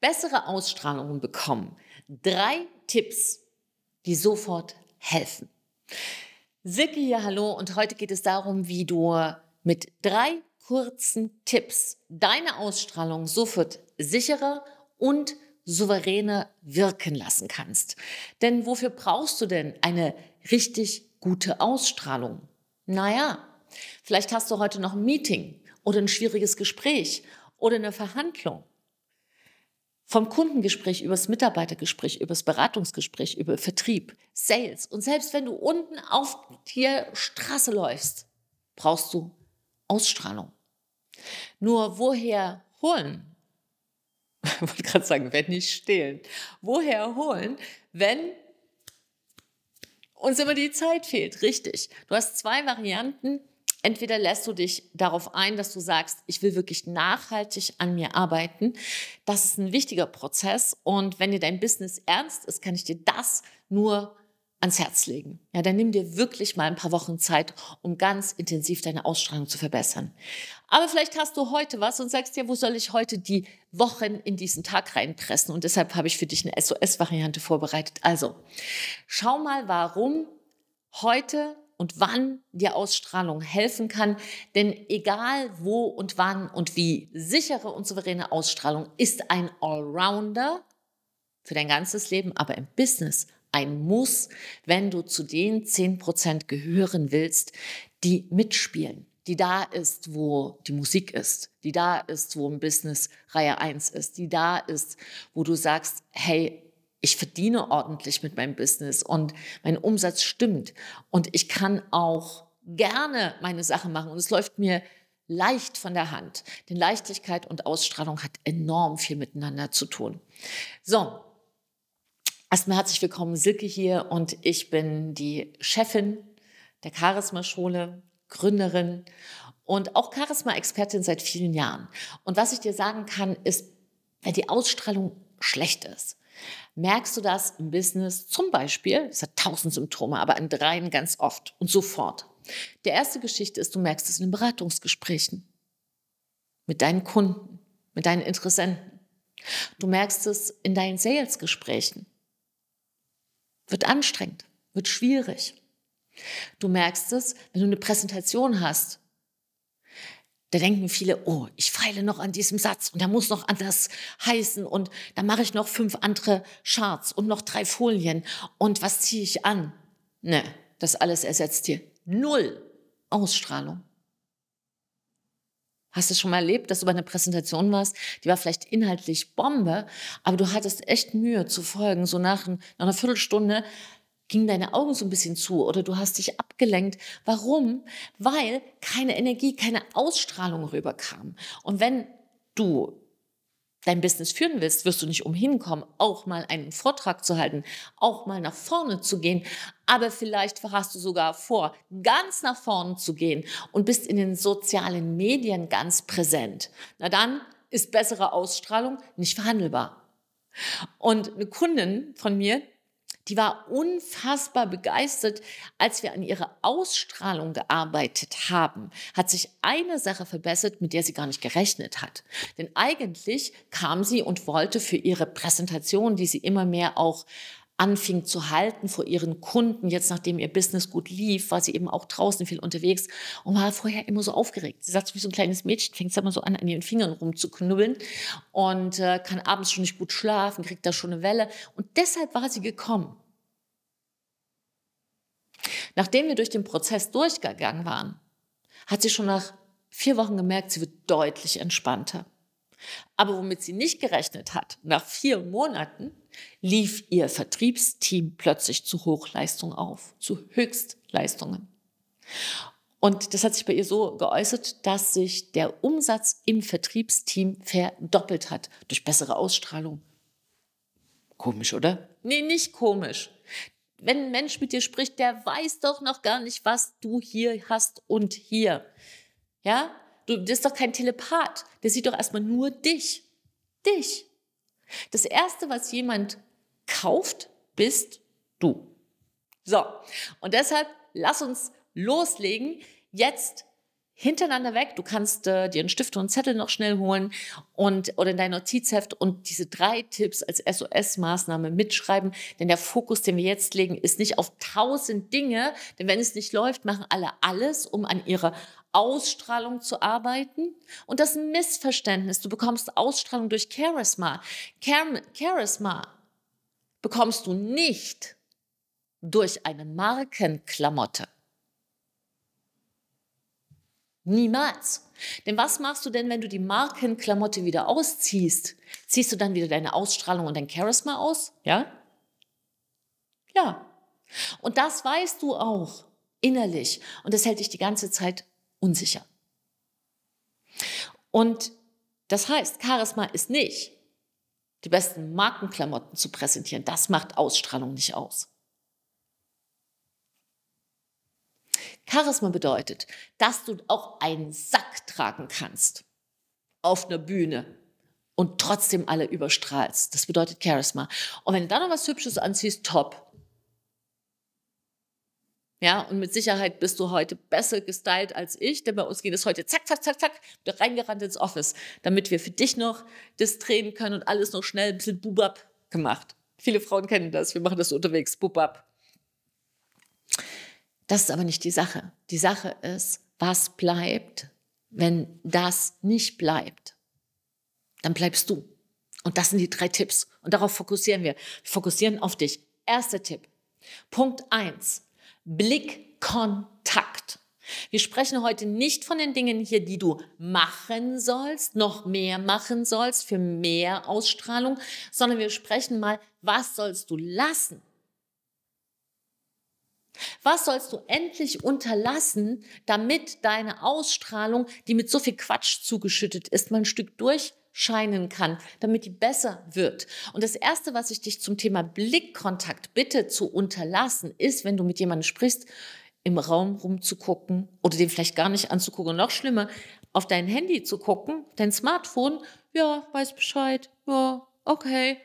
bessere Ausstrahlung bekommen. Drei Tipps, die sofort helfen. Silke hier, hallo und heute geht es darum, wie du mit drei kurzen Tipps deine Ausstrahlung sofort sicherer und souveräner wirken lassen kannst. Denn wofür brauchst du denn eine richtig gute Ausstrahlung? Naja, vielleicht hast du heute noch ein Meeting oder ein schwieriges Gespräch oder eine Verhandlung. Vom Kundengespräch übers Mitarbeitergespräch, übers Beratungsgespräch, über Vertrieb, Sales. Und selbst wenn du unten auf der Straße läufst, brauchst du Ausstrahlung. Nur woher holen? Ich wollte gerade sagen, wenn nicht stehlen. Woher holen, wenn uns immer die Zeit fehlt? Richtig. Du hast zwei Varianten, Entweder lässt du dich darauf ein, dass du sagst, ich will wirklich nachhaltig an mir arbeiten. Das ist ein wichtiger Prozess. Und wenn dir dein Business ernst ist, kann ich dir das nur ans Herz legen. Ja, dann nimm dir wirklich mal ein paar Wochen Zeit, um ganz intensiv deine Ausstrahlung zu verbessern. Aber vielleicht hast du heute was und sagst dir, wo soll ich heute die Wochen in diesen Tag reinpressen? Und deshalb habe ich für dich eine SOS-Variante vorbereitet. Also, schau mal, warum heute und wann die Ausstrahlung helfen kann. Denn egal wo und wann und wie sichere und souveräne Ausstrahlung ist ein Allrounder für dein ganzes Leben, aber im Business ein Muss, wenn du zu den 10% gehören willst, die mitspielen, die da ist, wo die Musik ist, die da ist, wo ein Business Reihe 1 ist, die da ist, wo du sagst, hey, ich verdiene ordentlich mit meinem Business und mein Umsatz stimmt und ich kann auch gerne meine Sache machen und es läuft mir leicht von der Hand. Denn Leichtigkeit und Ausstrahlung hat enorm viel miteinander zu tun. So, erstmal herzlich willkommen, Silke hier und ich bin die Chefin der Charisma-Schule, Gründerin und auch Charisma-Expertin seit vielen Jahren. Und was ich dir sagen kann, ist, wenn die Ausstrahlung schlecht ist, Merkst du das im Business zum Beispiel, es hat tausend Symptome, aber an dreien ganz oft und sofort. Der erste Geschichte ist, du merkst es in den Beratungsgesprächen mit deinen Kunden, mit deinen Interessenten. Du merkst es in deinen Salesgesprächen. Wird anstrengend, wird schwierig. Du merkst es, wenn du eine Präsentation hast da denken viele, oh, ich feile noch an diesem Satz und der muss noch anders heißen und dann mache ich noch fünf andere Charts und noch drei Folien und was ziehe ich an? Ne, das alles ersetzt dir null Ausstrahlung. Hast du schon mal erlebt, dass du bei einer Präsentation warst, die war vielleicht inhaltlich Bombe, aber du hattest echt Mühe zu folgen. So nach, nach einer Viertelstunde gingen deine Augen so ein bisschen zu oder du hast dich abgelenkt. Warum? Weil keine Energie, keine Ausstrahlung rüberkam. Und wenn du dein Business führen willst, wirst du nicht umhin kommen, auch mal einen Vortrag zu halten, auch mal nach vorne zu gehen. Aber vielleicht hast du sogar vor, ganz nach vorne zu gehen und bist in den sozialen Medien ganz präsent. Na dann ist bessere Ausstrahlung nicht verhandelbar. Und eine Kundin von mir, die war unfassbar begeistert, als wir an ihrer Ausstrahlung gearbeitet haben. Hat sich eine Sache verbessert, mit der sie gar nicht gerechnet hat. Denn eigentlich kam sie und wollte für ihre Präsentation, die sie immer mehr auch anfing zu halten vor ihren Kunden, jetzt nachdem ihr Business gut lief, war sie eben auch draußen viel unterwegs und war vorher immer so aufgeregt. Sie sagt, wie so ein kleines Mädchen, fängt es immer so an, an ihren Fingern rumzuknubbeln und äh, kann abends schon nicht gut schlafen, kriegt da schon eine Welle. Und deshalb war sie gekommen. Nachdem wir durch den Prozess durchgegangen waren, hat sie schon nach vier Wochen gemerkt, sie wird deutlich entspannter. Aber womit sie nicht gerechnet hat, nach vier Monaten lief ihr Vertriebsteam plötzlich zu Hochleistung auf, zu Höchstleistungen. Und das hat sich bei ihr so geäußert, dass sich der Umsatz im Vertriebsteam verdoppelt hat durch bessere Ausstrahlung. Komisch, oder? Nee, nicht komisch. Wenn ein Mensch mit dir spricht, der weiß doch noch gar nicht, was du hier hast und hier. Ja? Du, das ist doch kein Telepath. Der sieht doch erstmal nur dich. Dich. Das erste, was jemand kauft, bist du. So. Und deshalb lass uns loslegen. Jetzt hintereinander weg. Du kannst äh, dir einen Stift und einen Zettel noch schnell holen und oder in dein Notizheft und diese drei Tipps als SOS-Maßnahme mitschreiben. Denn der Fokus, den wir jetzt legen, ist nicht auf tausend Dinge. Denn wenn es nicht läuft, machen alle alles, um an ihre Ausstrahlung zu arbeiten. Und das Missverständnis. Du bekommst Ausstrahlung durch Charisma. Char Charisma bekommst du nicht durch eine Markenklamotte. Niemals. Denn was machst du denn, wenn du die Markenklamotte wieder ausziehst? Ziehst du dann wieder deine Ausstrahlung und dein Charisma aus? Ja? Ja. Und das weißt du auch innerlich. Und das hält dich die ganze Zeit unsicher. Und das heißt, Charisma ist nicht, die besten Markenklamotten zu präsentieren. Das macht Ausstrahlung nicht aus. Charisma bedeutet, dass du auch einen Sack tragen kannst auf einer Bühne und trotzdem alle überstrahlst. Das bedeutet Charisma. Und wenn du dann noch was Hübsches anziehst, top. Ja, und mit Sicherheit bist du heute besser gestylt als ich, denn bei uns geht es heute zack, zack, zack, zack, reingerannt ins Office, damit wir für dich noch das drehen können und alles noch schnell ein bisschen bubab gemacht. Viele Frauen kennen das, wir machen das unterwegs, bubab. Das ist aber nicht die Sache. Die Sache ist, was bleibt, wenn das nicht bleibt? Dann bleibst du. Und das sind die drei Tipps. Und darauf fokussieren wir. Wir fokussieren auf dich. Erster Tipp. Punkt eins: Blickkontakt. Wir sprechen heute nicht von den Dingen hier, die du machen sollst, noch mehr machen sollst für mehr Ausstrahlung, sondern wir sprechen mal, was sollst du lassen? Was sollst du endlich unterlassen, damit deine Ausstrahlung, die mit so viel Quatsch zugeschüttet ist, mal ein Stück durchscheinen kann, damit die besser wird? Und das Erste, was ich dich zum Thema Blickkontakt bitte zu unterlassen, ist, wenn du mit jemandem sprichst, im Raum rumzugucken oder den vielleicht gar nicht anzugucken. Noch schlimmer, auf dein Handy zu gucken, dein Smartphone, ja, weiß Bescheid, ja, okay.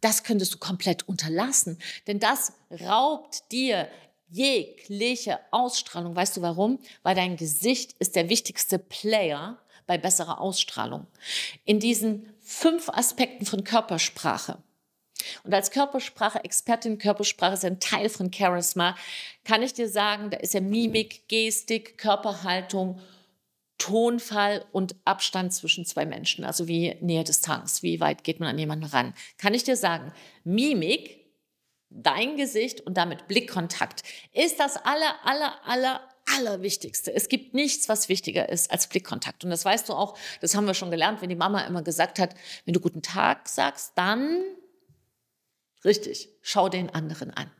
Das könntest du komplett unterlassen, denn das raubt dir jegliche Ausstrahlung. Weißt du warum? Weil dein Gesicht ist der wichtigste Player bei besserer Ausstrahlung. In diesen fünf Aspekten von Körpersprache. Und als Körpersprache-Expertin, Körpersprache ist ein Teil von Charisma, kann ich dir sagen, da ist ja Mimik, Gestik, Körperhaltung, Tonfall und Abstand zwischen zwei Menschen. Also wie Nähe Distanz, wie weit geht man an jemanden ran. Kann ich dir sagen, Mimik dein Gesicht und damit Blickkontakt ist das aller, aller, aller, Allerwichtigste. Es gibt nichts, was wichtiger ist als Blickkontakt. Und das weißt du auch, das haben wir schon gelernt, wenn die Mama immer gesagt hat, wenn du guten Tag sagst, dann richtig, schau den anderen an.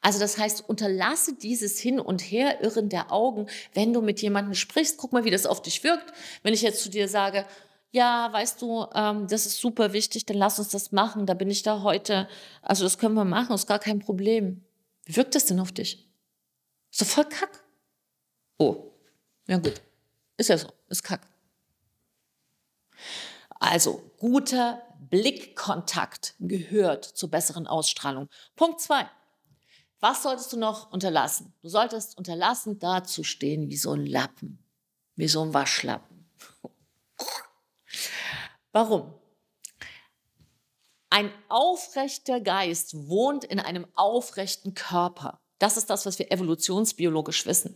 Also das heißt, unterlasse dieses Hin und Her irren der Augen, wenn du mit jemandem sprichst. Guck mal, wie das auf dich wirkt. Wenn ich jetzt zu dir sage, ja, weißt du, ähm, das ist super wichtig, dann lass uns das machen. Da bin ich da heute. Also das können wir machen, ist gar kein Problem. Wie wirkt das denn auf dich? So voll kack. Oh, ja gut. Ist ja so, ist kack. Also guter Blickkontakt gehört zur besseren Ausstrahlung. Punkt zwei. Was solltest du noch unterlassen? Du solltest unterlassen, da zu stehen wie so ein Lappen, wie so ein Waschlappen. Warum? Ein aufrechter Geist wohnt in einem aufrechten Körper. Das ist das, was wir evolutionsbiologisch wissen.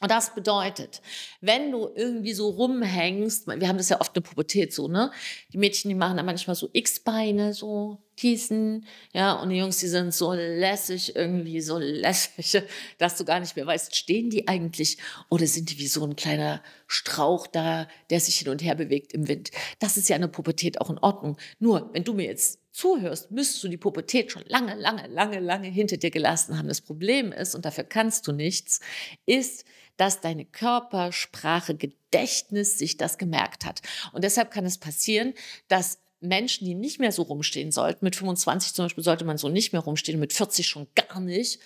Und das bedeutet, wenn du irgendwie so rumhängst, wir haben das ja oft in der Pubertät so, ne? Die Mädchen, die machen dann manchmal so X-Beine, so Kiesen, ja, und die Jungs, die sind so lässig, irgendwie so lässig, dass du gar nicht mehr weißt, stehen die eigentlich oder sind die wie so ein kleiner Strauch da, der sich hin und her bewegt im Wind. Das ist ja in der Pubertät auch in Ordnung. Nur, wenn du mir jetzt zuhörst, müsstest du die Pubertät schon lange, lange, lange, lange hinter dir gelassen haben. Das Problem ist, und dafür kannst du nichts, ist, dass deine Körpersprache Gedächtnis sich das gemerkt hat. Und deshalb kann es passieren, dass Menschen, die nicht mehr so rumstehen sollten, mit 25 zum Beispiel sollte man so nicht mehr rumstehen, mit 40 schon gar nicht.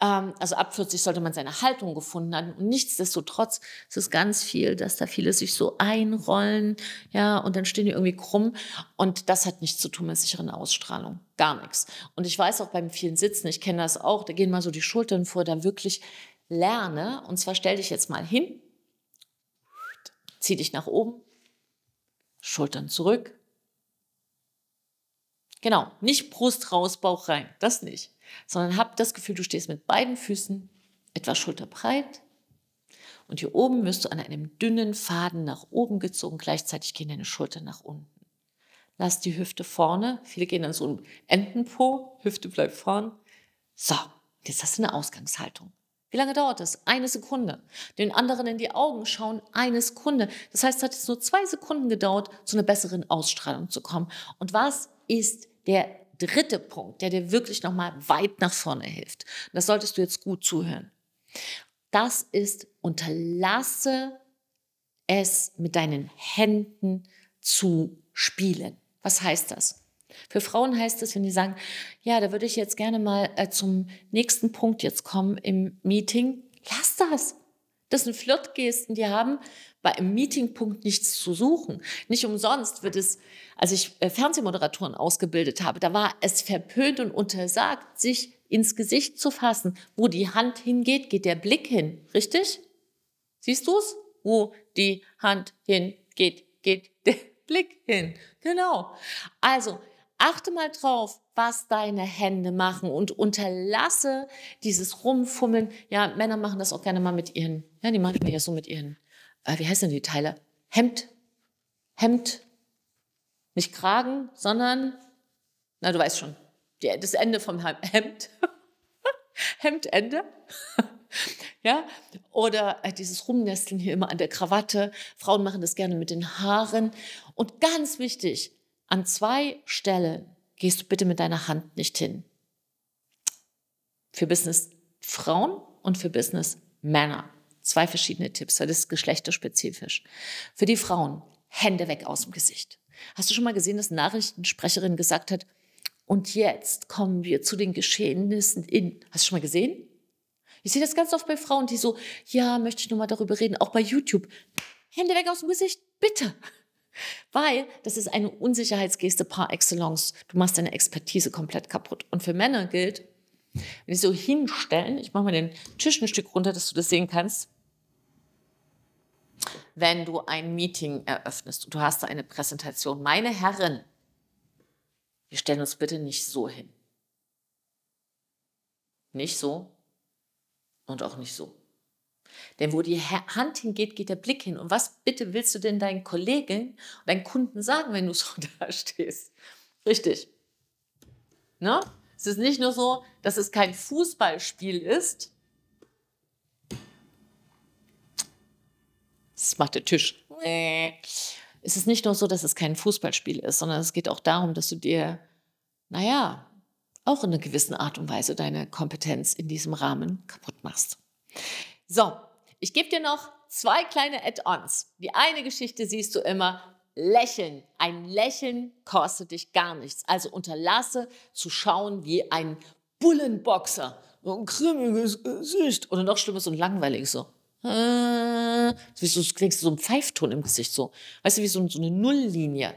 Ähm, also ab 40 sollte man seine Haltung gefunden haben. Und nichtsdestotrotz ist es ganz viel, dass da viele sich so einrollen, ja, und dann stehen die irgendwie krumm. Und das hat nichts zu tun mit sicheren Ausstrahlung. Gar nichts. Und ich weiß auch beim vielen Sitzen, ich kenne das auch, da gehen mal so die Schultern vor, da wirklich lerne, und zwar stell dich jetzt mal hin, Zieh dich nach oben, Schultern zurück. Genau, nicht Brust raus, Bauch rein, das nicht, sondern hab das Gefühl, du stehst mit beiden Füßen etwas schulterbreit und hier oben wirst du an einem dünnen Faden nach oben gezogen, gleichzeitig gehen deine Schultern nach unten. Lass die Hüfte vorne, viele gehen dann so ein Entenpo, Hüfte bleibt vorn. So, jetzt hast du eine Ausgangshaltung. Wie lange dauert das? Eine Sekunde. Den anderen in die Augen schauen, eine Sekunde. Das heißt, es hat jetzt nur zwei Sekunden gedauert, zu einer besseren Ausstrahlung zu kommen. Und was ist der dritte Punkt, der dir wirklich nochmal weit nach vorne hilft? Das solltest du jetzt gut zuhören. Das ist, unterlasse es mit deinen Händen zu spielen. Was heißt das? Für Frauen heißt es, wenn die sagen, ja, da würde ich jetzt gerne mal äh, zum nächsten Punkt jetzt kommen im Meeting, lass das. Das sind Flirtgesten, die haben bei einem Meetingpunkt nichts zu suchen. Nicht umsonst wird es, als ich äh, Fernsehmoderatoren ausgebildet habe, da war es verpönt und untersagt, sich ins Gesicht zu fassen. Wo die Hand hingeht, geht der Blick hin. Richtig? Siehst du es? Wo die Hand hingeht, geht der Blick hin. Genau. Also achte mal drauf, was deine Hände machen und unterlasse dieses Rumfummeln. Ja, Männer machen das auch gerne mal mit ihren, ja, die machen ja so mit ihren, äh, wie heißen die Teile? Hemd, Hemd, nicht Kragen, sondern, na, du weißt schon, die, das Ende vom Hemd. Hemdende. Ja, oder äh, dieses Rumnesteln hier immer an der Krawatte. Frauen machen das gerne mit den Haaren. Und ganz wichtig, an zwei Stellen gehst du bitte mit deiner Hand nicht hin. Für Business Frauen und für Business Männer. Zwei verschiedene Tipps, weil das ist geschlechterspezifisch. Für die Frauen, Hände weg aus dem Gesicht. Hast du schon mal gesehen, dass eine Nachrichtensprecherin gesagt hat, und jetzt kommen wir zu den Geschehnissen in. Hast du schon mal gesehen? Ich sehe das ganz oft bei Frauen, die so, ja, möchte ich nur mal darüber reden, auch bei YouTube. Hände weg aus dem Gesicht, bitte. Weil das ist eine Unsicherheitsgeste par excellence. Du machst deine Expertise komplett kaputt. Und für Männer gilt, wenn sie so hinstellen, ich mache mal den Tisch ein Stück runter, dass du das sehen kannst. Wenn du ein Meeting eröffnest und du hast da eine Präsentation, meine Herren, wir stellen uns bitte nicht so hin. Nicht so, und auch nicht so. Denn wo die Hand hingeht, geht der Blick hin. Und was bitte willst du denn deinen Kollegen deinen Kunden sagen, wenn du so da stehst? Richtig. Ne? Es ist nicht nur so, dass es kein Fußballspiel ist. Das macht der Tisch. Es ist nicht nur so, dass es kein Fußballspiel ist, sondern es geht auch darum, dass du dir, naja, auch in einer gewissen Art und Weise deine Kompetenz in diesem Rahmen kaputt machst. So, ich gebe dir noch zwei kleine Add-ons. Die eine Geschichte siehst du immer, Lächeln. Ein Lächeln kostet dich gar nichts. Also unterlasse zu schauen wie ein Bullenboxer. So ein grimmiges Gesicht. Oder noch schlimmer, so ein langweiliges so. Äh, wie so, du so ein Pfeifton im Gesicht so. Weißt du, wie so, so eine Nulllinie.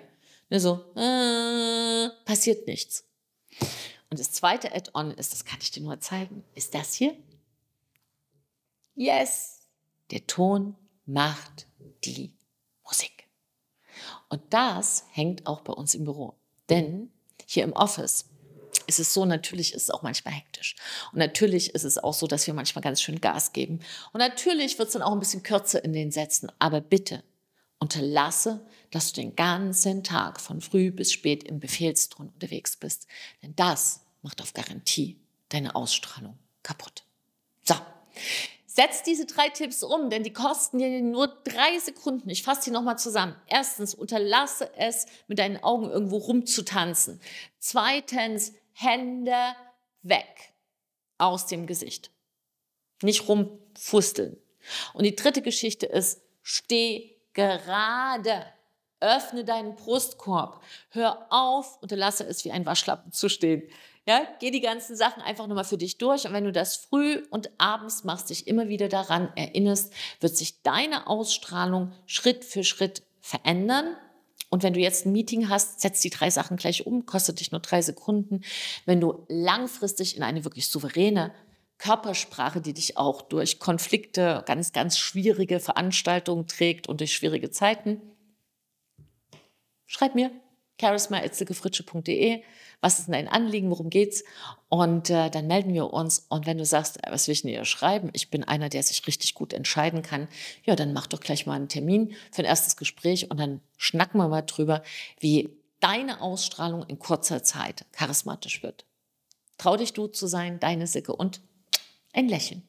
Ne, so, äh, passiert nichts. Und das zweite Add-on ist, das kann ich dir nur zeigen, ist das hier. Yes, der Ton macht die Musik. Und das hängt auch bei uns im Büro. Denn hier im Office ist es so, natürlich ist es auch manchmal hektisch. Und natürlich ist es auch so, dass wir manchmal ganz schön Gas geben. Und natürlich wird es dann auch ein bisschen kürzer in den Sätzen. Aber bitte unterlasse, dass du den ganzen Tag von früh bis spät im Befehlston unterwegs bist. Denn das macht auf Garantie deine Ausstrahlung kaputt. So. Setz diese drei Tipps um, denn die kosten dir nur drei Sekunden. Ich fasse die nochmal zusammen. Erstens, unterlasse es, mit deinen Augen irgendwo rumzutanzen. Zweitens, Hände weg aus dem Gesicht. Nicht rumfusteln. Und die dritte Geschichte ist, steh gerade. Öffne deinen Brustkorb. Hör auf, unterlasse es wie ein Waschlappen zu stehen. Ja, geh die ganzen Sachen einfach nochmal für dich durch. Und wenn du das früh und abends machst, dich immer wieder daran erinnerst, wird sich deine Ausstrahlung Schritt für Schritt verändern. Und wenn du jetzt ein Meeting hast, setz die drei Sachen gleich um, kostet dich nur drei Sekunden. Wenn du langfristig in eine wirklich souveräne Körpersprache, die dich auch durch Konflikte, ganz, ganz schwierige Veranstaltungen trägt und durch schwierige Zeiten. Schreib mir charisma.itzelgefritsche.de. Was ist dein Anliegen? Worum geht's? Und äh, dann melden wir uns. Und wenn du sagst, äh, was will ich denn hier schreiben? Ich bin einer, der sich richtig gut entscheiden kann. Ja, dann mach doch gleich mal einen Termin für ein erstes Gespräch und dann schnacken wir mal drüber, wie deine Ausstrahlung in kurzer Zeit charismatisch wird. Trau dich du zu sein, deine Sicke und ein Lächeln.